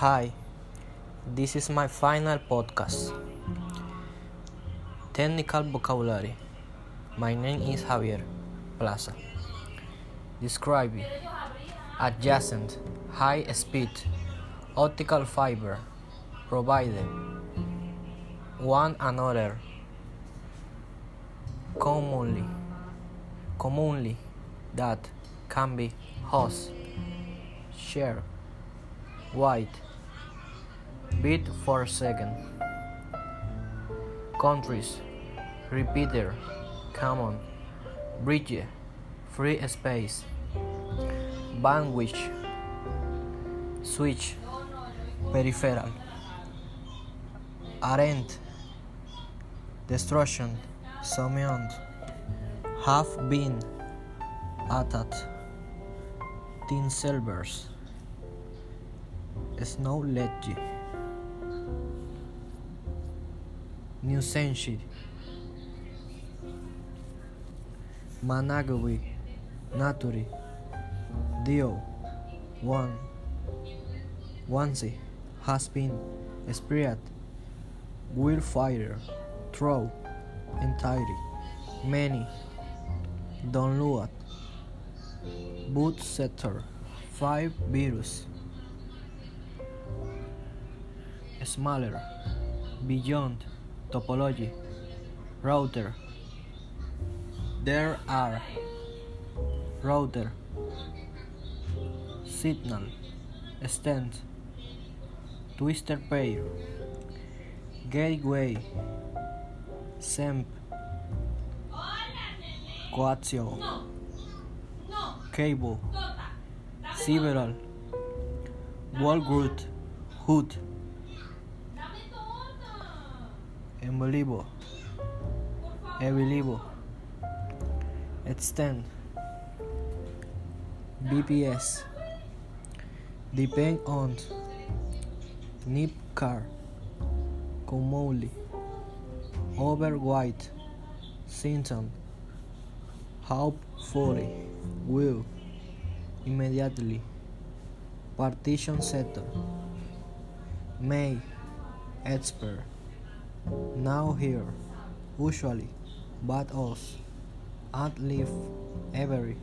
Hi, this is my final podcast. Technical vocabulary. My name is Javier Plaza. Describing adjacent, high speed, optical fiber, provided one another commonly, commonly that can be host, share, wide, beat for a second, countries, repeater, common, bridge, free space, bandwidth, switch, peripheral, arent, destruction, summon, have been. Attacked, tin silvers, snow ledge, new century, Managawi, Naturi, Dio, One, Onesie, has been, Spirit, Will Fire, Throw, Entirety, Many, Don't Look, Boot Sector, Five Virus, Smaller, Beyond, Topology, Router, there are router, signal, stand, twisted pair, gateway, SEMP, coaxial, cable, several, wall root, hood, embolibo, evilibo extend. BPS depend on. Nip car. Commonly. Over white. Symptom. Hopefully will. Immediately. Partition settle. May. Expert now here usually but also, at live every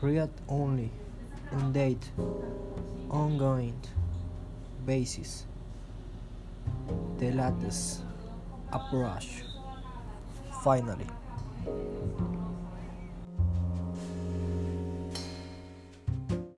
read only in date ongoing basis. The latest approach. Finally